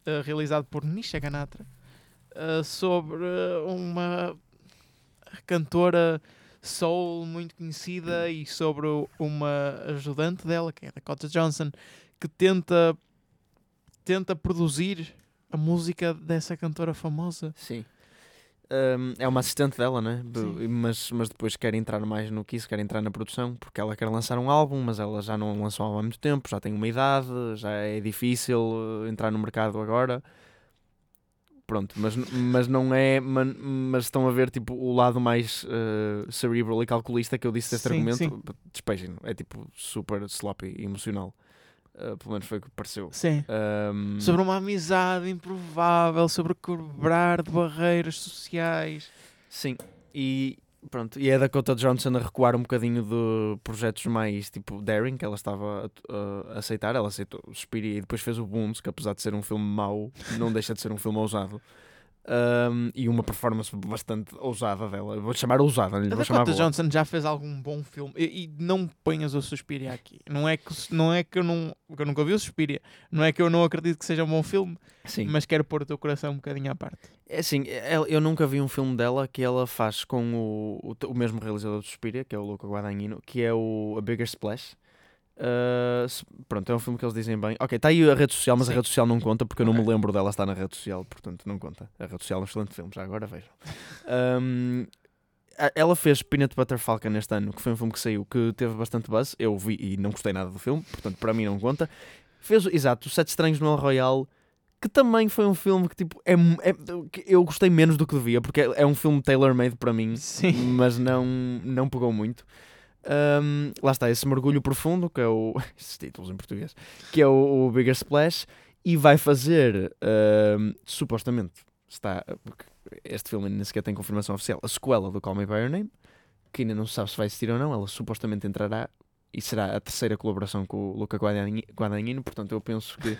eh, realizado por Nisha Ganatra, eh, sobre uma cantora soul muito conhecida e sobre uma ajudante dela, que é Dakota Johnson, que tenta, tenta produzir a música dessa cantora famosa. sim. Hum, é uma assistente dela, né? Sim. Mas, mas depois quer entrar mais no que isso, quer entrar na produção, porque ela quer lançar um álbum, mas ela já não lançou um álbum há muito tempo, já tem uma idade, já é difícil uh, entrar no mercado agora. Pronto, mas, mas não é. man- Mas estão a ver tipo o lado mais uh, cerebral e calculista que eu disse deste Sim, argumento. sim. Despejem, é tipo super sloppy e emocional. Uh, pelo menos foi o que pareceu. Sim. Um, Sobre uma amizade improvável, sobre quebrar de barreiras sociais. Sim, e pronto, e é a Dakota Johnson a recuar um bocadinho de projetos mais tipo daring que ela estava a, a aceitar. Ela aceitou o Suspiria e depois fez o Boons, que apesar de ser um filme mau, não deixa de ser um filme ousado. Um, e uma performance bastante ousada dela. Vou chamar ousada, não lhe A vou chamar boa. Johnson já fez algum bom filme e, e não ponhas o Suspiria aqui. Não é que, não é que eu, não, que eu nunca vi o Suspiria. Não é que eu não acredito que seja um bom filme, Sim, mas quero pôr o teu coração um bocadinho à parte. é assim, eu eu nunca vi um filme dela que ela faz com o, o, o mesmo realizador do Suspiria, que é o Luca Guadagnino, que é o A Bigger Splash. Uh, pronto, é um filme que eles dizem bem. Ok, está aí a rede social, mas a Sim. rede social não conta porque eu não me lembro dela estar na rede social, portanto não conta. A rede social é um excelente filme, já agora vejam. Um, a- ela fez Peanut Butter Falcon este ano, que foi um filme que saiu que teve bastante buzz. Eu vi e não gostei nada do filme, portanto para mim não conta. Fez, exato, Sete Estranhos no El Royale, que também foi um filme que tipo é, é- que eu gostei menos do que devia, porque é, é um filme tailor-made para mim Sim. mas não, não pegou muito. Um, lá está, esse mergulho profundo, que é o. esses títulos em português, que é o, o Bigger Splash, e vai fazer, um, supostamente, está. Este filme nem sequer tem confirmação oficial, a sequela do Call Me By Your Name, que ainda não se sabe se vai existir ou não, ela supostamente entrará e será a terceira colaboração com o Luca Guadagnino, portanto eu penso que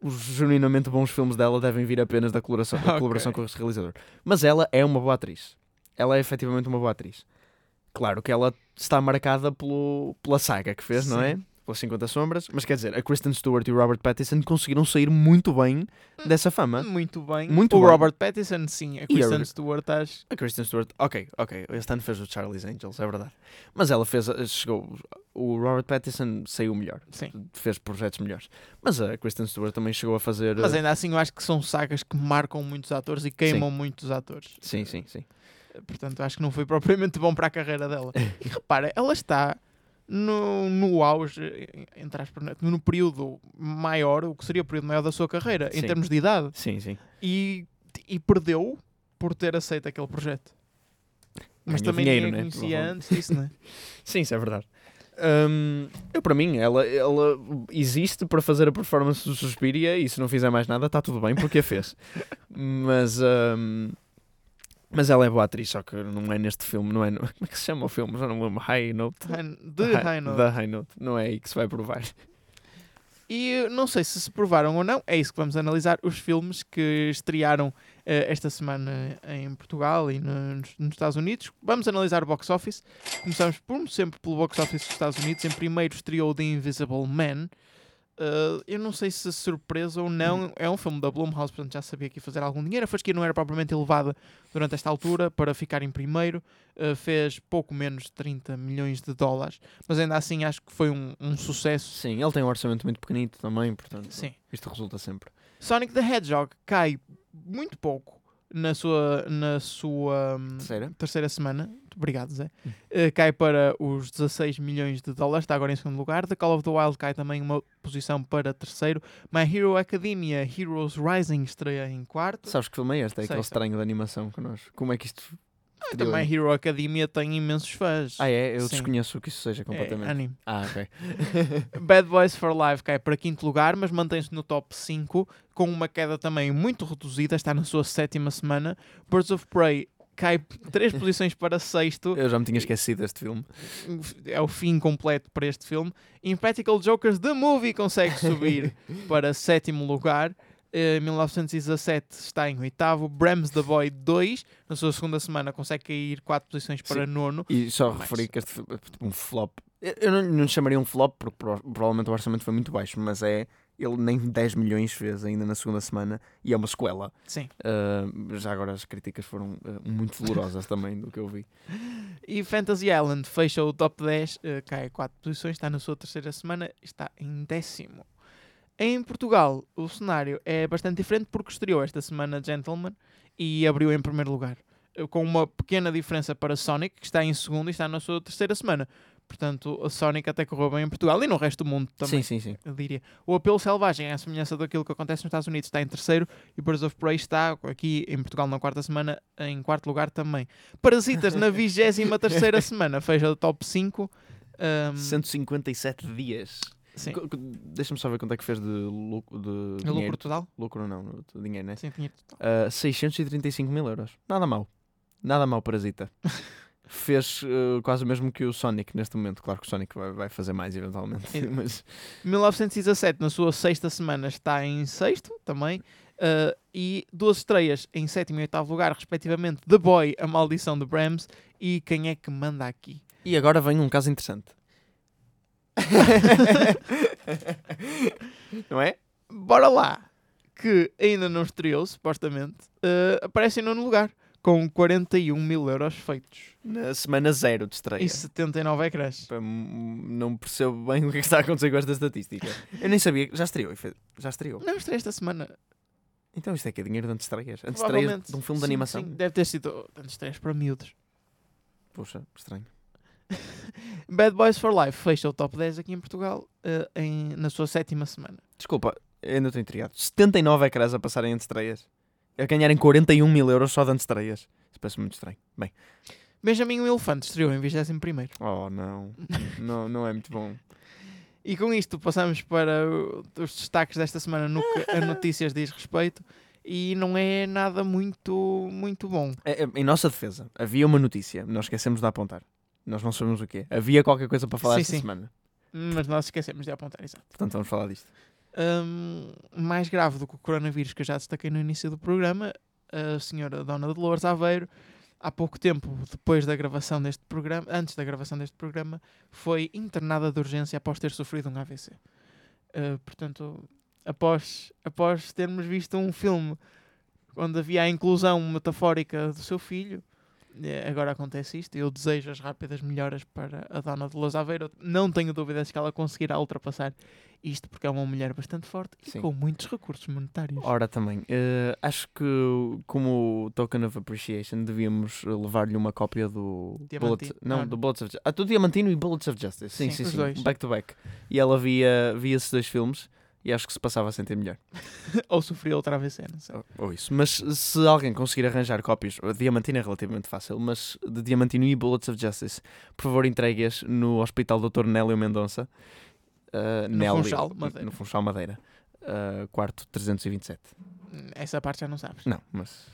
os genuinamente bons filmes dela devem vir apenas da colaboração, da colaboração com esse realizador. Mas ela é uma boa atriz. Ela é efetivamente uma boa atriz. Claro que ela está marcada pelo, pela saga que fez, não é? Sim. Pelas 50 Sombras, mas quer dizer, a Kristen Stewart e o Robert Pattinson conseguiram sair muito bem dessa fama. Muito bem. Muito o bem. Robert Pattinson, sim. A Kristen a- Stewart, acho. A Kristen Stewart, ok, ok, este ano fez o Charlie's Angels, é verdade. Mas ela fez, chegou, o Robert Pattinson saiu melhor, Sim. fez projetos melhores. Mas a Kristen Stewart também chegou a fazer. Mas eh, ainda assim, eu acho que são sagas que marcam muitos atores e queimam muitos atores. Sim, sim, sim. Portanto, acho que não foi propriamente bom para a carreira dela. E repara, ela está no, no auge, entre aspas, no período maior, o que seria o período maior da sua carreira, em Sim. termos de idade. Sim, sim. E, e perdeu por ter aceito aquele projeto. Mas também dinheiro, ninguém né? conhecia antes disso, né? Sim, isso é verdade. Hum, eu, para mim, ela, ela existe para fazer a performance do Suspiria e se não fizer mais nada, está tudo bem porque a fez. mas, hum, mas ela é boa atriz, só que não é neste filme, não é. no- Como é que se chama o filme? Já não me lembro. High Note. De High Note. The High Note. Não é aí que se vai provar. E eu não sei se se provaram ou não, é isso que vamos analisar. Os filmes que estrearam eh, esta semana em Portugal e no- nos, nos Estados Unidos. Vamos analisar o box office. Começamos, como sempre, pelo box office dos Estados Unidos. Em primeiro estreou The Invisible Man. Eh, eu não sei se surpresa ou não. É um filme da Blumhouse, portanto já sabia que ia fazer algum dinheiro. A fasquia não era propriamente elevada durante esta altura para ficar em primeiro. Eh, fez pouco menos de 30 milhões de dólares, mas ainda assim acho que foi um, um sucesso. Sim, ele tem um orçamento muito pequenito também, portanto, Sim. isto resulta sempre. Sonic the Hedgehog cai muito pouco na sua, na sua hum, Terceira? terceira semana. Obrigado, Zé. Eh, cai para os 16 milhões de dólares, está agora em segundo lugar. The Call of the Wild cai também uma posição para terceiro. My Hero Academia Heroes Rising estreia em quarto. Sabes que filme é este? É aquele Sexta. estranho de animação nós. Como é que isto. Ah, também? Hero Academia tem imensos fãs. Ah, é? Eu Sim. desconheço o que isso seja É completamente. anime. Ah, ok. Bad Boys for Life cai para quinto lugar, mas mantém-se no top 5, com uma queda também muito reduzida, está na sua sétima semana. Birds of Prey cai três posições para sexto, Eu já me tinha esquecido deste filme. é o fim completo para este filme. Impractical Jokers The Movie consegue subir para sétimo lugar. Em 1917 está em oitavo. Brams the Boy 2, na sua segunda semana, consegue cair quatro posições para Sim. nono. E só Mas- referir que este é tipo um flop. Eu- não, não chamaria um flop porque pro- provavelmente o orçamento foi muito baixo, mas é. Ele nem 10 milhões fez ainda na segunda semana e é uma sequela. Sim. Ah, já agora as críticas foram ah, muito dolorosas também do que eu vi. E Fantasy Island fecha o top 10, eh, cai 4 posições, está na sua terceira semana, está em décimo. Em Portugal, o cenário é bastante diferente porque estreou esta semana Gentleman e abriu em primeiro lugar, eh, com uma pequena diferença para Sonic, que está em segundo e está na sua terceira semana. Portanto, a Sonic até correu bem em Portugal e no resto do mundo também. Sim, sim, sim. Diria. O apelo selvagem, à semelhança daquilo que acontece nos Estados Unidos, está em terceiro e Birds of Prey está aqui em Portugal na quarta semana, em quarto lugar também. Parasitas na vigésima terceira semana, fecha o top 5. Um, 157 dias. Sim. Deixa-me só ver quanto é que fez de lucro. De dinheiro. lucro total? Lucro não, de dinheiro, né? Sim, tinha total. Uh, 635 mil euros. Nada mal. Nada mal, Parasita. Fez uh, quase o mesmo que o Sonic neste momento. Claro que o Sonic vai, vai fazer mais eventualmente. Mas 1917, na sua sexta semana, está em sexto também. uh, e duas estreias em sétimo e oitavo lugar, respectivamente, The Boy, A Maldição de Brahms e Quem é que manda aqui? E agora vem um caso interessante. não é? Bora lá! Que ainda não estreou, supostamente, uh, aparece em nono lugar, com 41 mil euros feitos Na semana zero de estreia. e 79 ecrãs. Pá, m- Não percebo bem o que é que está a acontecer com esta estatística. Eu nem sabia. Já estreou. Já estreou. Não estreia esta semana. Então isto é que é dinheiro de antestreias. Antestreias de um filme de Sim, animação. sim, deve ter sido antes estreias para miúdos. Poxa, estranho. Bad Boys for Life fecha o top 10 aqui em Portugal uh, em- na sua sétima semana. Desculpa, ainda estou intrigado. 79 ecrãs a passarem entre estreias. A ganharem 41 mil euros só de antestreias. Isso parece muito estranho. Bem, Benjamin o Elefante estreou em 21 primeiro. oh não. não, não é muito bom. E com isto passamos para os destaques desta semana no que a notícias diz respeito. E não é nada muito, muito bom. É, é, Em nossa defesa, havia uma notícia, nós esquecemos de apontar. Nós não sabemos o quê. Havia qualquer coisa para falar Sim, esta sim. semana. Mas nós esquecemos de apontar, exato. Portanto, vamos falar disto. Hum, mais grave do que o coronavírus que eu já destaquei no início do programa, a senhora Dona Dolores Aveiro, há pouco tempo depois da gravação deste programa, antes da gravação deste programa, foi internada de urgência após ter sofrido um AVC. Uh, portanto, após, após termos visto um filme onde havia a inclusão metafórica do seu filho, eh, agora acontece isto. Eu desejo as rápidas melhoras para a Dona Dolores Aveiro. Não tenho dúvidas que ela conseguirá ultrapassar isto, porque é uma mulher bastante forte e Sim. com muitos recursos monetários. Ora, também, eh, acho que como token of appreciation devíamos levar-lhe uma cópia do. Bullets, não, Ah, do. Bullets of Justice. Ah, do Diamantino e Bullets of Justice. Sim, Sim, sim, sim. Back to back. E ela via, via esses dois filmes e acho que se passava a sentir melhor. Ou sofreu outra AVC, não sei. Ou, ou isso. Mas se alguém conseguir arranjar cópias, o Diamantino é relativamente fácil, mas de Diamantino e Bullets of Justice, por favor entregue-as no Hospital Dr. Nélio Mendonça. Uh, No Nélio, Funchal, Madeira. No Funchal Madeira. Uh, quarto 327. Essa parte já não sabes. Não, mas.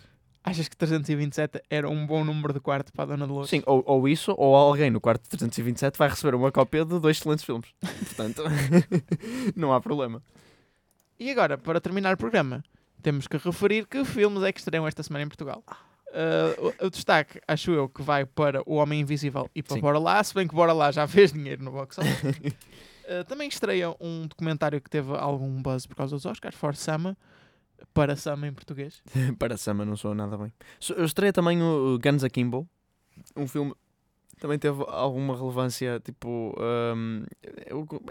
Achas que 327 era um bom número de quarto para a Dona Dolores? Sim, ou, ou isso, ou alguém no quarto 327 vai receber uma cópia de dois excelentes filmes. Portanto, não há problema. E agora, para terminar o programa, temos que referir que filmes é que estreiam esta semana em Portugal. Uh, o, o destaque, acho eu, que vai para O Homem Invisível e para Sim. Bora Lá, se bem que Bora Lá já fez dinheiro no box office. Uh, também estreia um documentário que teve algum buzz por causa dos Oscars, For Sama, para Sama em português. Para Sama não soa nada bem. Estreia também o Guns Akimbo, um filme também teve alguma relevância, tipo, um,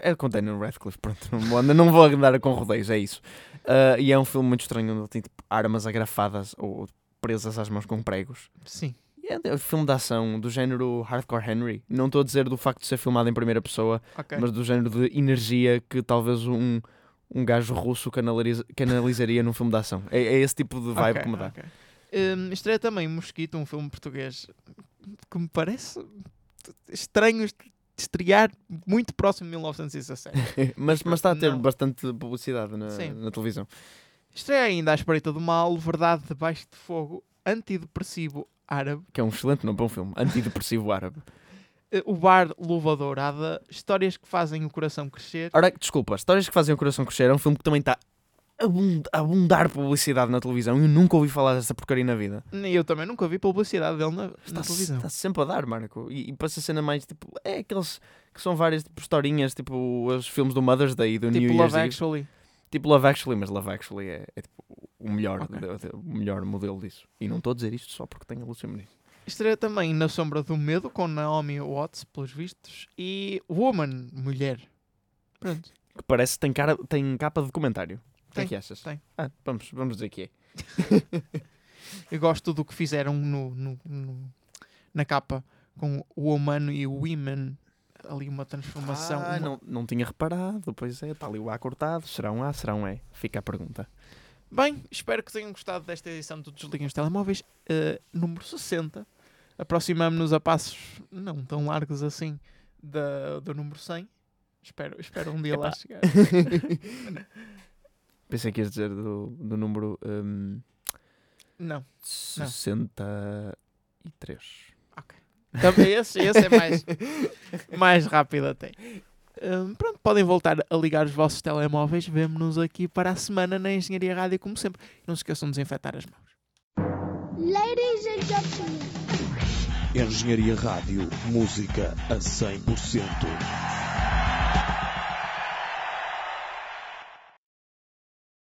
é contém no Radcliffe, pronto, não, vou- não vou andar com rodeios, é isso. Uh, e é um filme muito estranho, onde ele tem tipo, armas agrafadas ou presas às mãos com pregos. Sim. E é um filme de ação do género Hardcore Henry. Não estou a dizer do facto de ser filmado em primeira pessoa, Ok. mas do género de energia que talvez um, um gajo russo canaliza- canalizaria num filme de ação. É, é esse tipo de vibe Ok, que me dá. ok. Um, estreia também Mosquito, um filme português que me parece estranho est- estrear muito próximo de 1917. mas, mas está a ter Não. bastante publicidade na, na televisão. Estreia ainda à espreita do mal, Verdade debaixo de fogo, antidepressivo árabe, Que é um excelente nome para um filme. Antidepressivo árabe. eh, o bar Luva Dourada, histórias que fazem o coração crescer. Ora, desculpa, Histórias que Fazem o Coração Crescer é um filme que também está abund- abundar publicidade na televisão. Eu nunca ouvi falar dessa porcaria na vida. Eu também nunca vi publicidade dele na, na Está, televisão. está sempre a dar, Marco. E, e passa a cena mais tipo. É aqueles que são várias tipo, historinhas, tipo os filmes do Mother's Day e do New tipo Year's Love Eve. Actually. Tipo Love Actually, mas Love Actually é, é, tipo, o melhor, Ok. de- de- o melhor modelo disso. E não estou a dizer isto só porque tenho a Lúcia Muniz. Estreia também Na Sombra do Medo, com Naomi Watts, pelos vistos, e Woman, Mulher. Pronto. Que parece que tem, cara, tem capa de documentário. O que é Tem, que achas? tem. Ah, vamos, vamos dizer que é. Eu gosto do que fizeram no, no- no- na capa com o humano e o women. Ali uma transformação. Ah, uma- não, não tinha reparado. Pois é, está ali o A cortado. Será um A, será um E? Fica a pergunta. Bem, espero que tenham gostado desta edição do Desliguem os Telemóveis, eh, número 60. Aproximamos-nos a passos não tão largos assim da, do número 100. Espero, espero um dia lá Epá. chegar. Pensei que ias dizer do, do número hum, Não. 63. Também esse, esse é mais, mais rápido até. Hum, pronto, podem voltar a ligar os vossos telemóveis. Vemo-nos aqui para a semana na Engenharia Rádio, como sempre. Não se esqueçam de desinfetar as mãos. Ladies and gentlemen. Engenharia Rádio, música a 100%.